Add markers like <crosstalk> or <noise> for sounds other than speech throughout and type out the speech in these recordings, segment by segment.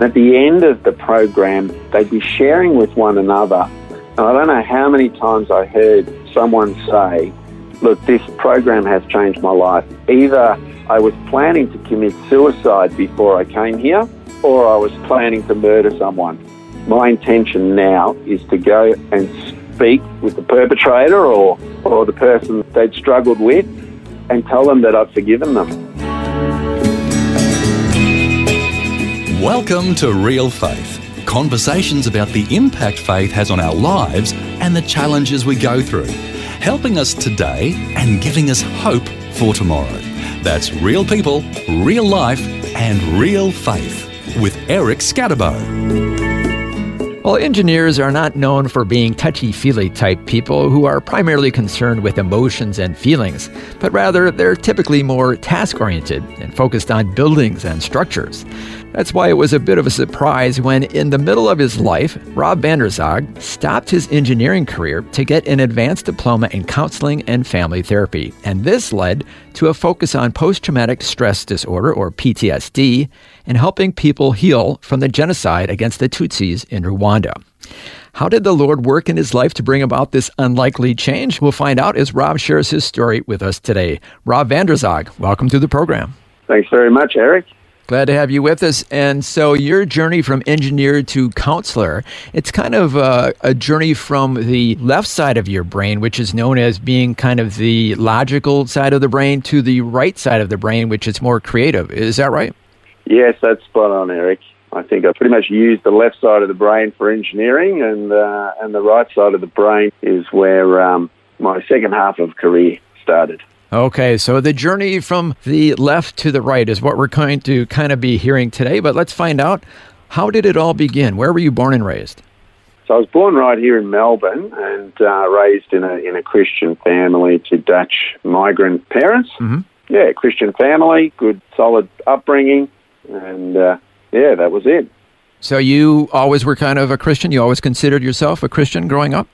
At the end of the program, they'd be sharing with one another. And I don't know how many times I heard someone say, Look, this program has changed my life. Either I was planning to commit suicide before I came here, or I was planning to murder someone. My intention now is to go and speak with the perpetrator or, or the person they'd struggled with and tell them that I've forgiven them. Welcome to Real Faith. Conversations about the impact faith has on our lives and the challenges we go through, helping us today and giving us hope for tomorrow. That's real people, real life, and real faith with Eric Skattebo. Well, engineers are not known for being touchy feely type people who are primarily concerned with emotions and feelings, but rather they're typically more task oriented and focused on buildings and structures. That's why it was a bit of a surprise when, in the middle of his life, Rob Vanderzog stopped his engineering career to get an advanced diploma in counseling and family therapy. And this led to a focus on post traumatic stress disorder, or PTSD, and helping people heal from the genocide against the Tutsis in Rwanda. How did the Lord work in his life to bring about this unlikely change? We'll find out as Rob shares his story with us today. Rob Vanderzog, welcome to the program. Thanks very much, Eric. Glad to have you with us. And so, your journey from engineer to counselor, it's kind of a, a, journey from the left side of your brain, which is known as being kind of the logical side of the brain, to the right side of the brain, which is more creative. Is that right? Yes, that's spot on, Eric. I think I pretty much use the left side of the brain for engineering, and uh, and the right side of the brain is where um, my second half of career started. Okay, so the journey from the left to the right is what we're going to kind of be hearing today. But let's find out how did it all begin? Where were you born and raised? So I was born right here in Melbourne and uh, raised in a in a Christian family to Dutch migrant parents. Mm-hmm. Yeah, Christian family, good solid upbringing, and uh, yeah, that was it. So you always were kind of a Christian. You always considered yourself a Christian growing up.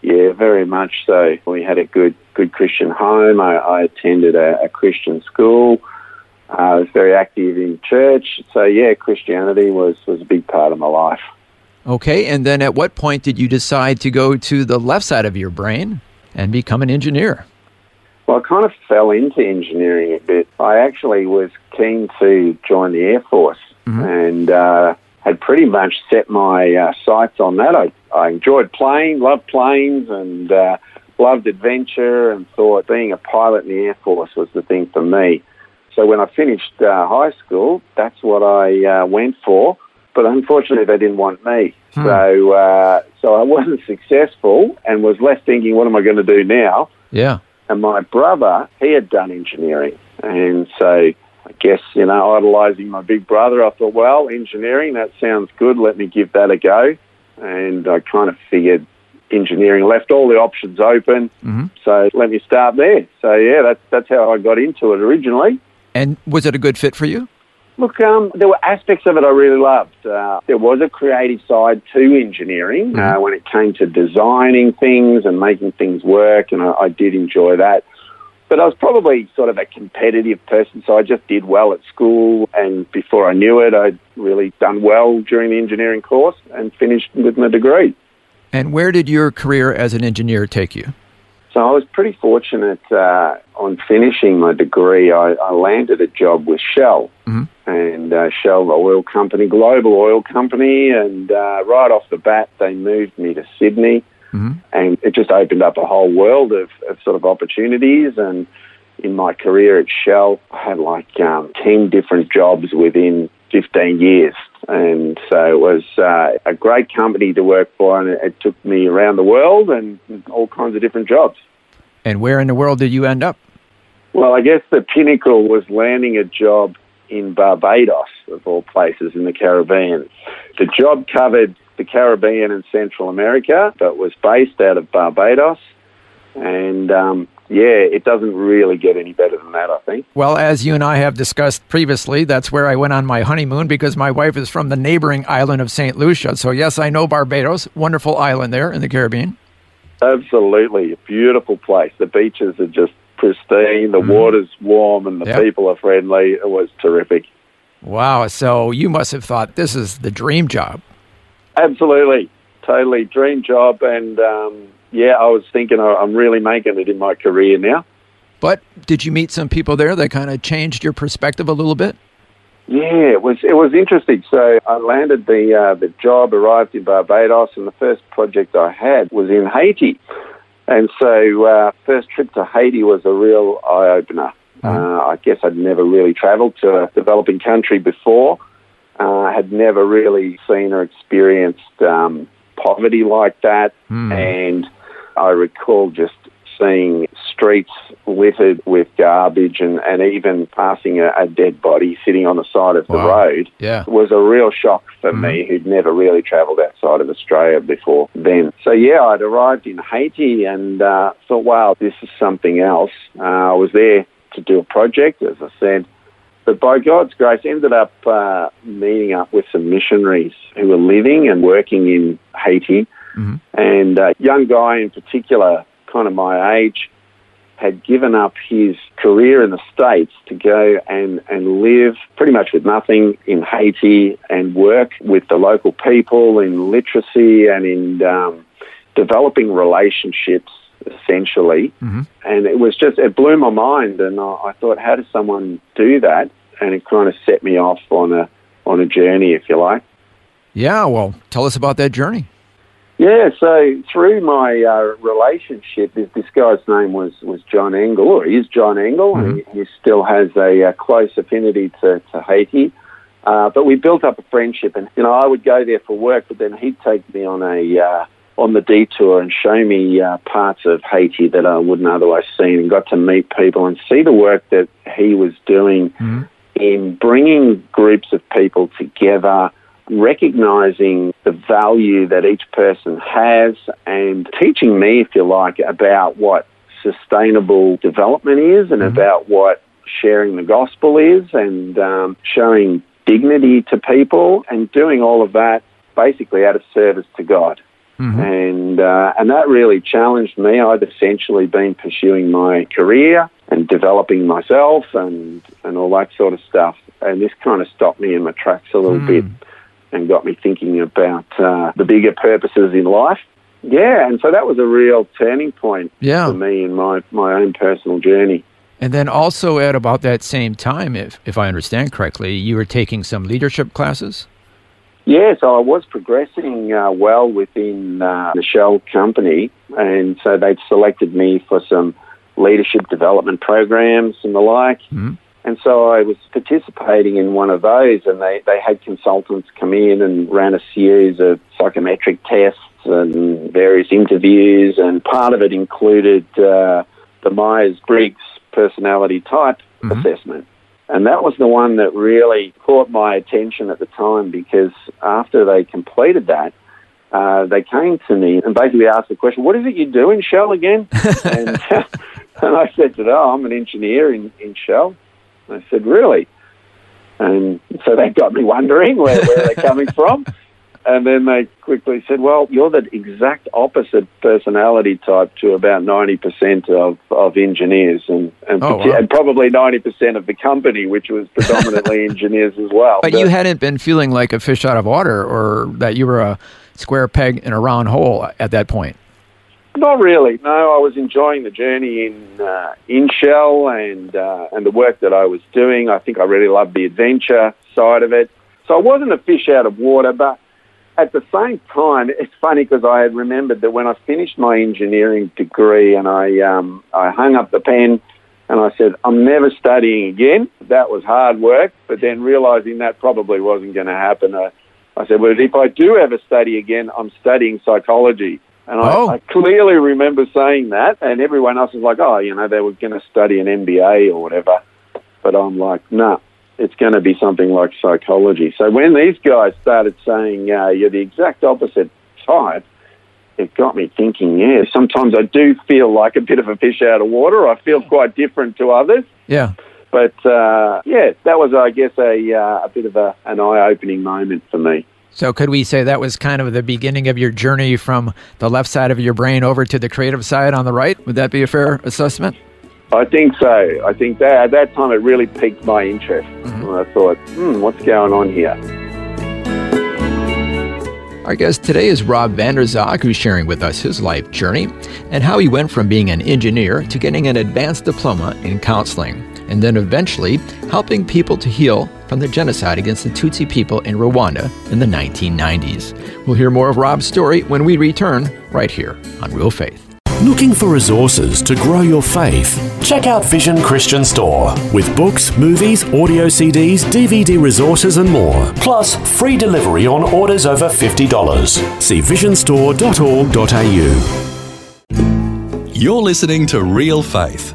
Yeah, very much so. We had a good good Christian home. I, I attended a, a, Christian school. Uh, I was very active in church. So yeah, Christianity was was a big part of my life. Okay, and then at what point did you decide to go to the left side of your brain and become an engineer? Well, I kind of fell into engineering a bit. I actually was keen to join the Air Force mm-hmm. and uh, had pretty much set my uh, sights on that. I, I enjoyed playing, loved planes, and uh, loved adventure, and thought being a pilot in the Air Force was the thing for me. So when I finished uh, high school, that's what I uh, went for. But unfortunately, they didn't want me. Hmm. So, uh, so I wasn't successful, and was left thinking, "What am I going to do now?" Yeah. And my brother, he had done engineering, and so I guess, you know, idolizing my big brother, I thought, well, engineering, that sounds good. Let me give that a go. And I kind of figured engineering left all the options open. Mm-hmm. So let me start there. So, yeah, that's, that's how I got into it originally. And was it a good fit for you? Look, um, there were aspects of it I really loved. Uh, there was a creative side to engineering mm-hmm. uh, when it came to designing things and making things work, and I, I did enjoy that. But I was probably sort of a competitive person, so I just did well at school. And before I knew it, I'd really done well during the engineering course and finished with my degree. And where did your career as an engineer take you? So I was pretty fortunate uh, on finishing my degree. I, I, landed a job with Shell, mm-hmm. and uh, Shell, the oil company, global oil company, and uh, right off the bat, they moved me to Sydney Mm-hmm. And it just opened up a whole world of, of, sort of opportunities. And in my career at Shell, I had like um, 10 different jobs within 15 years. And so it was uh, a great company to work for, and it, it took me around the world and all kinds of different jobs. And where in the world did you end up? Well, I guess the pinnacle was landing a job in Barbados, of all places in the Caribbean. The job covered the Caribbean and Central America, but was based out of Barbados. And um, yeah, it doesn't really get any better than that, I think. Well, as you and I have discussed previously, that's where I went on my honeymoon because my wife is from the neighboring island of St. Lucia. So, yes, I know Barbados, wonderful island there in the Caribbean. Absolutely, a beautiful place. The beaches are just pristine, the mm. water's warm, and the yep. people are friendly. It was terrific. Wow, so you must have thought this is the dream job. Absolutely, totally dream job, and um, yeah, I was thinking I'm really making it in my career now. But did you meet some people there that kind of changed your perspective a little bit? Yeah, it was it was interesting. So I landed the uh, the job, arrived in Barbados, and the first project I had was in Haiti. And so, uh, first trip to Haiti was a real eye opener. Mm-hmm. Uh, I guess I'd never really travelled to a developing country before. I uh, had never really seen or experienced um, poverty like that, mm. and I recall just seeing streets littered with garbage and, and even passing a, a dead body sitting on the side of the wow. road yeah. was a real shock for mm me who'd never really travelled outside of Australia before then. So, yeah, I'd arrived in Haiti and uh, thought, wow, this is something else. Uh, I was there to do a project, as I said. But by God's grace, ended up uh, meeting up with some missionaries who were living and working in Haiti Mm-hmm. And a young guy in particular, kind of my age, had given up his career in the States to go and, and live pretty much with nothing in Haiti and work with the local people in literacy and in um, developing relationships, essentially. Mm-hmm. And it was just, it blew my mind. And I, I thought, how does someone do that? And it kind of set me off on a, on a journey, if you like. Yeah, well, tell us about that journey. Yeah, so through my uh, relationship, this, this, guy's name was, was John Engel, or is John Engel, mm-hmm. and he, he, still has a, a, close affinity to, to Haiti. Uh, but we built up a friendship, and you know I would go there for work, but then he'd take me on a uh, on the detour and show me uh, parts of Haiti that I wouldn't otherwise seen, and got to meet people and see the work that he was doing mm-hmm. in bringing groups of people together recognizing the value that each person has and teaching me, if you like, about what sustainable development is and mm-hmm. about what sharing the gospel is and um, showing dignity to people and doing all of that basically out of service to God. Mm-hmm. And uh, and that really challenged me. I'd essentially been pursuing my career and developing myself and and all that sort of stuff. And this kind of stopped me in my tracks a little mm. bit and got me thinking about uh, the bigger purposes in life. Yeah, and so that was a real turning point yeah. for me in my, my own personal journey. And then also at about that same time, if, if I understand correctly, you were taking some leadership classes? Yeah, so I was progressing uh, well within uh, the Shell company, and so they'd selected me for some leadership development programs and the like. Mm-hmm. And so I was participating in one of those, and they, they had consultants come in and ran a series of psychometric tests and various interviews, and part of it included uh, the Myers Briggs personality type mm-hmm. assessment. And that was the one that really caught my attention at the time because after they completed that, uh, they came to me and basically asked the question, What is it you do in Shell again? <laughs> and, <laughs> and I said to them, Oh, I'm an engineer in, in Shell. I said, really? And so that got me wondering where, where they're coming from. <laughs> And then they quickly said, well, you're the exact opposite personality type to about 90% of, of engineers and, and, oh, wow. and probably 90% of the company, which was predominantly <laughs> engineers as well. But, but you hadn't been feeling like a fish out of water or that you were a square peg in a round hole at that point. Not really. No, I was enjoying the journey in uh, in Shell and uh, and the work that I was doing. I think I really loved the adventure side of it. So I wasn't a fish out of water, but at the same time, <laughs> it's funny because I had remembered that when I finished my engineering degree and I um, I hung up the pen and I said I'm never studying again. That was hard work, but then realizing that probably wasn't going to happen, I, I said, well, if I do ever study again, I'm studying psychology. And I, oh. I, clearly remember saying that, and everyone else was like, oh, you know, they were going to study an MBA or whatever. But I'm like, no, nah, it's going to be something like psychology. So when these guys started saying uh, you're the exact opposite type, it got me thinking. Yeah, sometimes I do feel like a bit of a fish out of water. I feel quite different to others. Yeah. But uh, yeah, that was, I guess, a uh, a bit of a, an eye-opening moment for me. So, could we say that was kind of the beginning of your journey from the left side of your brain over to the creative side on the right? Would that be a fair assessment? I think so. I think that at that time it really piqued my interest. Mm-hmm. I thought, hmm, what's going on here? Our guest today is Rob Vander Zog, who's sharing with us his life journey and how he went from being an engineer to getting an advanced diploma in counseling, and then eventually helping people to heal from the genocide against the Tutsi people in Rwanda in the 1990s. We'll hear more of Rob's story when we return right here on Real Faith. Looking for resources to grow your faith? Check out Vision Christian Store with books, movies, audio CDs, DVD resources, and more. Plus, free delivery on orders over $50. See visionstore.org.au. You're listening to Real Faith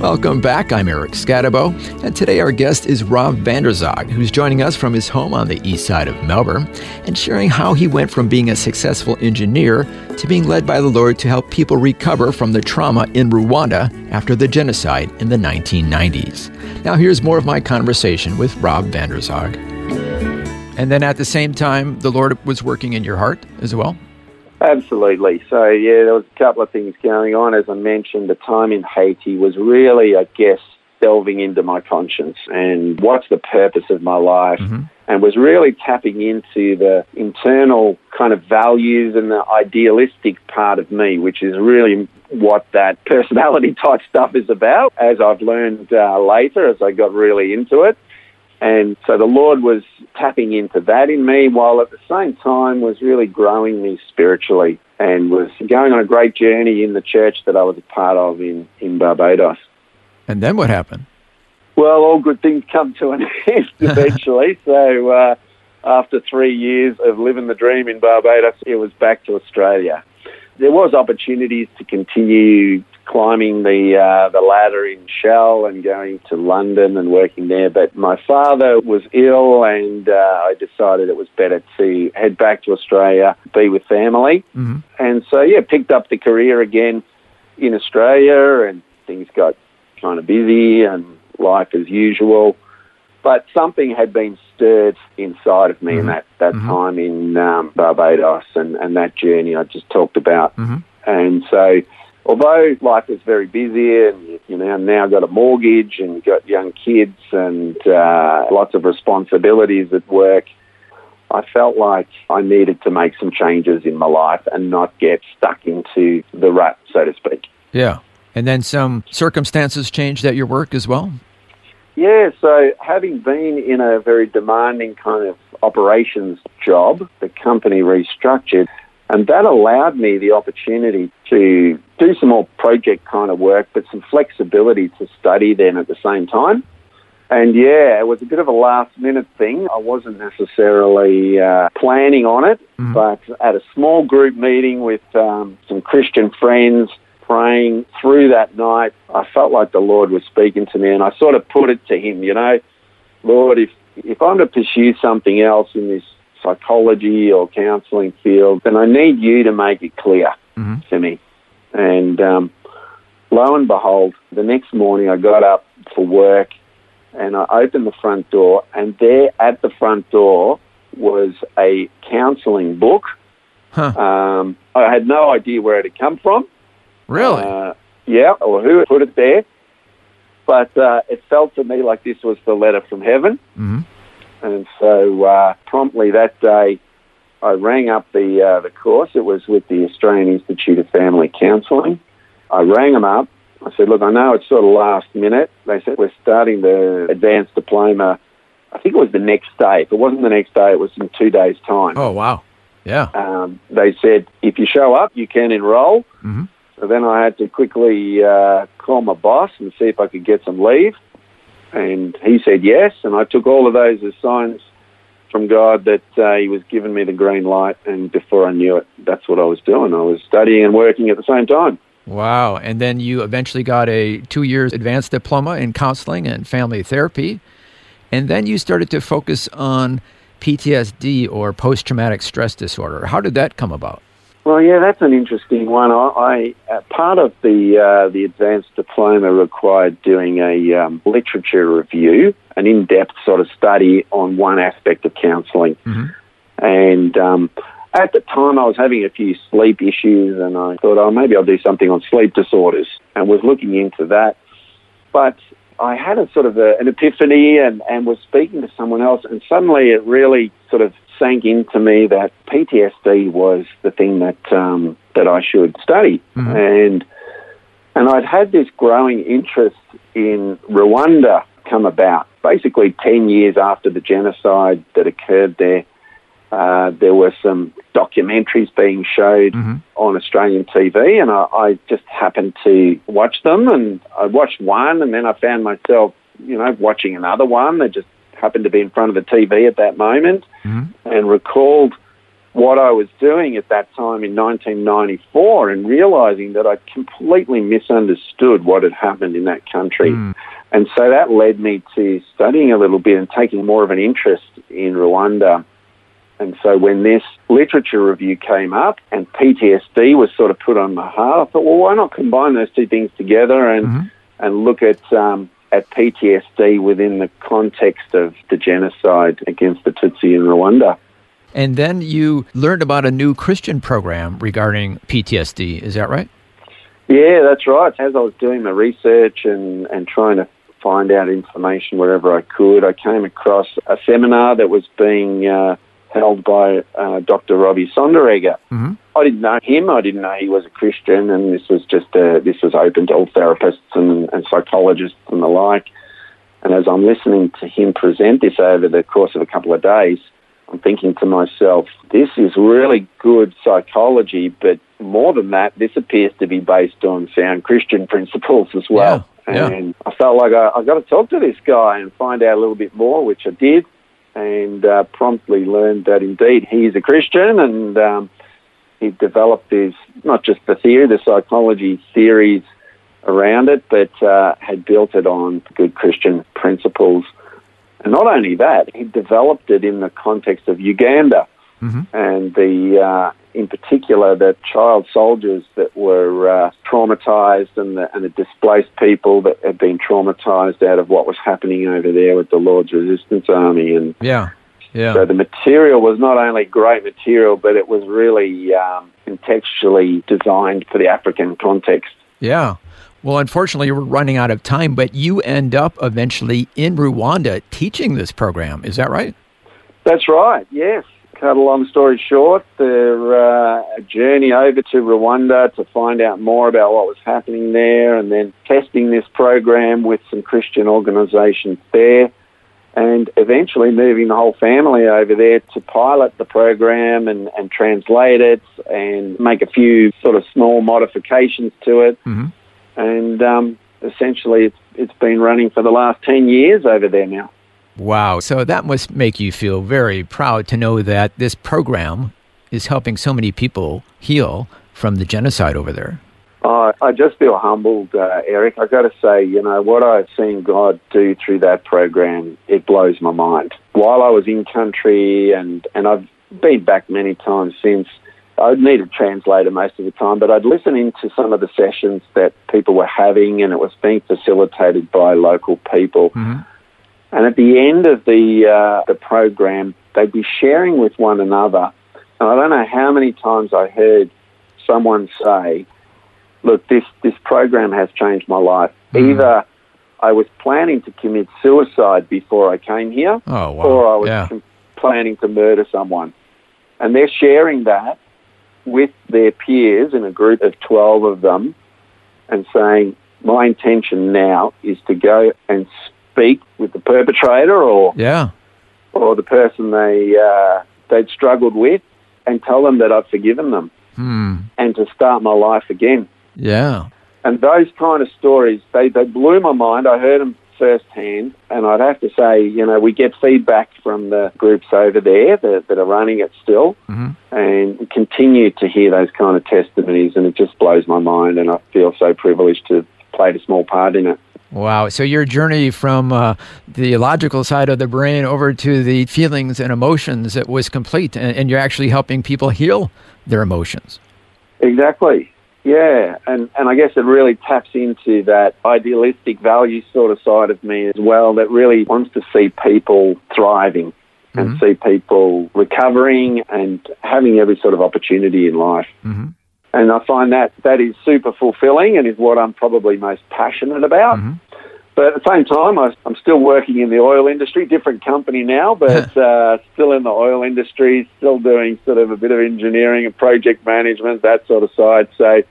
Welcome back. I'm Eric Skattebo, and today our guest is Rob Vander Zog, who's joining us from his home on the east side of Melbourne and sharing how he went from being a successful engineer to being led by the Lord to help people recover from the trauma in Rwanda after the genocide in the 1990s. Now, here's more of my conversation with Rob Vander Zog. And then at the same time, the Lord was working in your heart as well? Absolutely. So, yeah, there was a couple of things going on. As I mentioned, the time in Haiti was really, I guess, delving into my conscience and what's the purpose of my life. Mm-hmm. And was really tapping into the internal kind of values and the idealistic part of me, which is really what that <laughs> personality type stuff is about, as I've learned uh, later as I got really into it. And so the Lord was tapping into that in me while at the same time was really growing me spiritually and was going on a great journey in the church that I was a part of in, in Barbados. And then what happened? Well, all good things come to an <laughs> end eventually. <laughs> so uh, after three years of living the dream in Barbados, it was back to Australia. There was opportunities to continue climbing the uh, the ladder in Shell and going to London and working there. But my father was ill, and uh, I decided it was better to head back to Australia, be with family, mm-hmm. and so yeah, picked up the career again in Australia, and things got kind of busy and life as usual. But something had been stirred inside of me mm-hmm. in that, that mm-hmm. time in um, Barbados and, and that journey I just talked about. Mm-hmm. And so although life is very busy and you know now got a mortgage and you've got young kids and uh, lots of responsibilities at work, I felt like I needed to make some changes in my life and not get stuck into the rut, so to speak. Yeah. And then some circumstances changed at your work as well? Yeah, so having been in a very demanding kind of operations job, the company restructured and that allowed me the opportunity to do some more project kind of work, but some flexibility to study then at the same time. And yeah, it was a bit of a last minute thing. I wasn't necessarily uh, planning on it, mm-hmm. but at a small group meeting with um, some Christian friends, praying through that night, I felt like the Lord was speaking to me, and I sort of put it to Him, you know, Lord, if if I'm to pursue something else in this psychology or counselling field, then I need you to make it clear mm-hmm. to me. And um, lo and behold, the next morning I got up for work and I opened the front door, and there at the front door was a counselling book. Huh. Um, I had no idea where it had come from. Really? Uh, yeah, or who had put it there. But uh, it felt to me like this was the letter from heaven. Mm-hmm. And so uh, promptly that day, I rang up the uh, the course. It was with the Australian Institute of Family Counselling. I rang them up. I said, "Look, I know it's sort of last minute." They said, "We're starting the advanced diploma I think it was the next day. If it wasn't the next day, it was in two days' time. Oh, wow. Yeah. Um, they said, if you show up, you can enroll. Mhm. So then I had to quickly uh, call my boss and see if I could get some leave. And he said yes. And I took all of those as signs from God that uh, He was giving me the green light. And before I knew it, that's what I was doing. I was studying and working at the same time. Wow. And then you eventually got a two years advanced diploma in counseling and family therapy. And then you started to focus on PTSD or post traumatic stress disorder. How did that come about? Well, yeah, that's an interesting one. I, I uh, part of the uh, the advanced diploma required doing a um, literature review, an in-depth sort of study on one aspect of counselling, Mhm. and um, at the time I was having a few sleep issues, and I thought, oh, maybe I'll do something on sleep disorders, and was looking into that, but I had a sort of a, an epiphany and, and was speaking to someone else, and suddenly it really sort of sank into me that PTSD was the thing that um, that I should study, and and I'd had this growing interest in Rwanda come about. Basically, ten years after the genocide that occurred there, uh, there were some documentaries being showed on Australian TV, and I, I just happened to watch them. And I watched one, and then I found myself, you know, watching another one that just happened to be in front of the TV at that moment, mm-hmm. and recalled what I was doing at that time in 1994, and realizing that I completely misunderstood what had happened in that country. Mm. And so that led me to studying a little bit and taking more of an interest in Rwanda. And so when this literature review came up and PTSD was sort of put on my heart, I thought, well, why not combine those two things together and mm-hmm. and look at um, at PTSD within the context of the genocide against the Tutsi in Rwanda. And then you learned about a new Christian program regarding PTSD. Is that right? Yeah, that's right. As I was doing my research and, and trying to find out information wherever I could, I came across a seminar that was being uh, held by uh, Dr. Robi Sonderegger. Mhm. I didn't know him. I didn't know he was a Christian, and this was just uh, this was open to all therapists and, and psychologists and the like. And as I'm listening to him present this over the course of a couple of days, I'm thinking to myself, this is really good psychology, but more than that, this appears to be based on sound Christian principles as well. Yeah, yeah. And I felt like I, I got to talk to this guy and find out a little bit more, which I did, and uh, promptly learned that indeed he's a Christian and um, he developed his, not just the theory, the psychology theories around it, but uh, had built it on good Christian principles. And not only that, he developed it in the context of Uganda and the, uh, in particular, the child soldiers that were uh, traumatized and the, and the displaced people that had been traumatized out of what was happening over there with the Lord's Resistance Army. And Yeah. Yeah. so the material was not only great material, but it was really um, contextually designed for the African context. Yeah. Well, unfortunately, we're running out of time, but you end up eventually in Rwanda teaching this program. Is that right? That's right, yes. Cut a long story short, there uh, a journey over to Rwanda to find out more about what was happening there and then testing this program with some Christian organisations there and eventually moving the whole family over there to pilot the program and, and translate it and make a few sort of small modifications to it. Mhm. And um, essentially it's, it's been running for the last 10 years over there now. Wow. So that must make you feel very proud to know that this program is helping so many people heal from the genocide over there. I I just feel humbled, uh, Eric. I've got to say, you know, what I've seen God do through that program, it blows my mind. While I was in country, and, and I've been back many times since, I'd need a translator most of the time, but I'd listen into some of the sessions that people were having, and it was being facilitated by local people. And at the end of the uh, the program, they'd be sharing with one another. And I don't know how many times I heard someone say, "Look, this this program has changed my life." Either I was planning to commit suicide before I came here, Oh, wow. or I was yeah. com- planning to murder someone. And they're sharing that with their peers in a group of 12 of them and saying, my intention now is to go and speak with the perpetrator or Yeah. or the person they uh, they'd struggled with, and tell them that I've forgiven them, Hmm. and to start my life again. Yeah. And those kind of stories, they, they blew my mind. I heard them firsthand, and I'd have to say, you know, we get feedback from the groups over there that, that are running it still, Mhm. and continue to hear those kind of testimonies, and it just blows my mind, and I feel so privileged to have played a small part in it. Wow. So your journey from uh, the logical side of the brain over to the feelings and emotions it was complete, and, and you're actually helping people heal their emotions. Exactly. Yeah, and, and I guess it really taps into that idealistic value sort of side of me as well that really wants to see people thriving and see people recovering and having every sort of opportunity in life. hmm And I find that that is super fulfilling and is what I'm probably most passionate about. But at the same time, I, I'm still working in the oil industry, different company now, <laughs> but uh, still in the oil industry, still doing sort of a bit of engineering and project management, that sort of side. So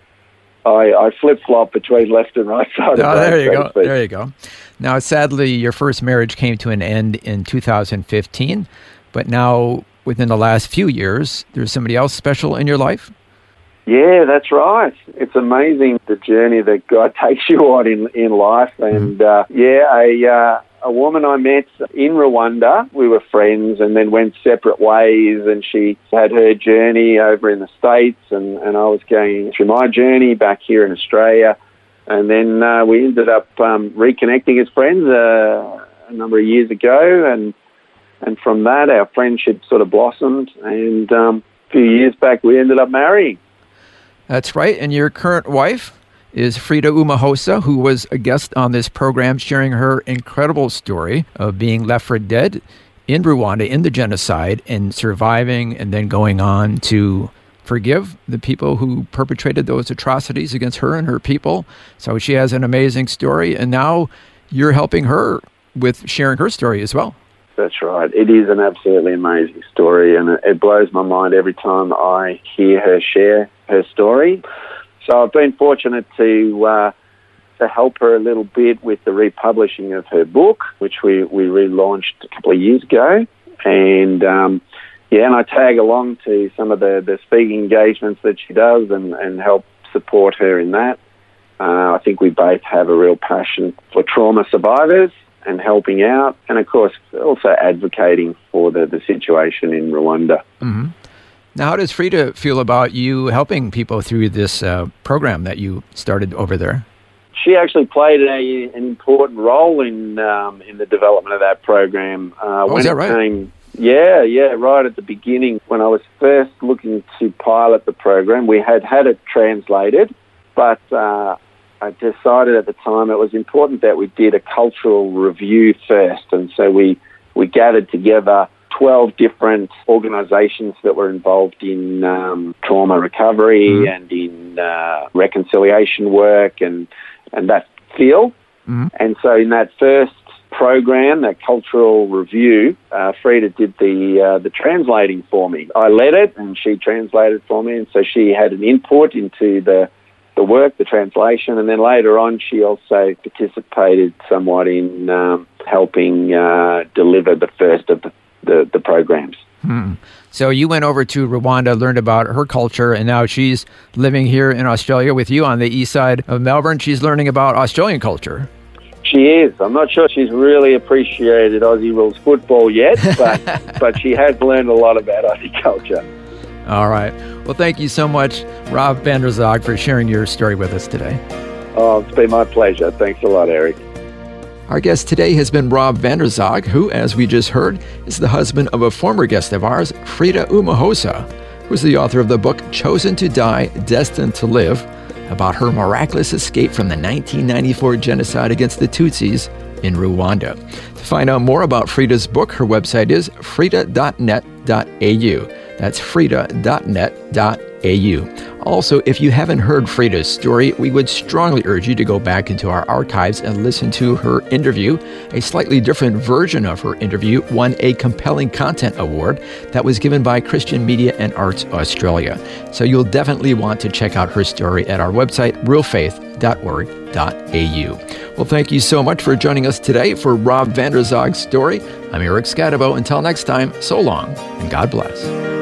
I, I flip flop between left and right side. Oh, of there you go. There you go. Now, sadly, your first marriage came to an end in 2015, but now within the last few years, there's somebody else special in your life. Yeah, that's right. It's amazing the journey that God <laughs> takes you on in in life. And uh, yeah, a uh, a woman I met in Rwanda. We were friends, and then went separate ways. And she had her journey over in the states, and and I was going through my journey back here in Australia. And then uh, we ended up um, reconnecting as friends uh, a number of years ago, and and from that our friendship sort of blossomed. And um, a few years back, we ended up marrying. That's right. And your current wife is Frida Umuhoza, who was a guest on this program, sharing her incredible story of being left for dead in Rwanda in the genocide and surviving and then going on to forgive the people who perpetrated those atrocities against her and her people. So she has an amazing story. And now you're helping her with sharing her story as well. That's right. It is an absolutely amazing story, and it, blows my mind every time I hear her share her story. So I've been fortunate to uh, to help her a little bit with the republishing of her book, which we, we relaunched a couple of years ago, and um, yeah, and I tag along to some of the, the speaking engagements that she does, and, and help support her in that. Uh, I think we both have a real passion for trauma survivors and helping out, and of course, also advocating for the, the situation in Rwanda. Now, how does Frida feel about you helping people through this uh, program that you started over there? She actually played a, an important role in um, in the development of that program. Uh, Oh, is that it right? came, yeah, yeah, right at the beginning when I was first looking to pilot the program, we had had it translated, but uh, I decided at the time it was important that we did a cultural review first, and so we we gathered together. 12 different organizations that were involved in um, trauma recovery and in uh, reconciliation work and, and that field. And so in that first program, that cultural review, uh, Frida did the uh, the translating for me. I led it, and she translated for me, and so she had an input into the the work, the translation, and then later on, she also participated somewhat in um, helping uh, deliver the first of the, the, the programs. Hmm. So you went over to Rwanda, learned about her culture, and now she's living here in Australia with you on the east side of Melbourne. She's learning about Australian culture. She is. I'm not sure she's really appreciated Aussie rules football yet, <laughs> but but she has learned a lot about Aussie culture. All right. Well, thank you so much, Rob van der Zog, for sharing your story with us today. Oh, it's been my pleasure. Thanks a lot, Eric. Our guest today has been Rob van der Zog, who, as we just heard, is the husband of a former guest of ours, Frida Umuhoza, who's the author of the book Chosen to Die, Destined to Live, about her miraculous escape from the 1994 genocide against the Tutsis in Rwanda. To find out more about Frida's book, her website is frida.net.au. That's frida.net.au. Also, if you haven't heard Frida's story, we would strongly urge you to go back into our archives and listen to her interview. A slightly different version of her interview won a Compelling Content Award that was given by Christian Media and Arts Australia. So you'll definitely want to check out her story at our website, realfaith.org.au. Well, thank you so much for joining us today for Rob van der Zog's story. I'm Eric Skattebo. Until next time, so long and God bless.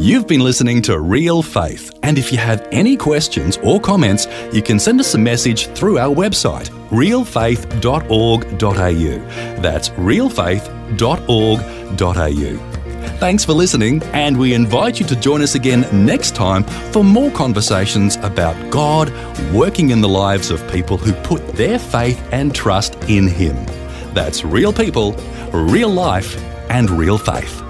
You've been listening to Real Faith, and if you have any questions or comments, you can send us a message through our website, realfaith.org.au. That's realfaith.org.au. Thanks for listening, and we invite you to join us again next time for more conversations about God working in the lives of people who put their faith and trust in Him. That's real people, real life, and real faith.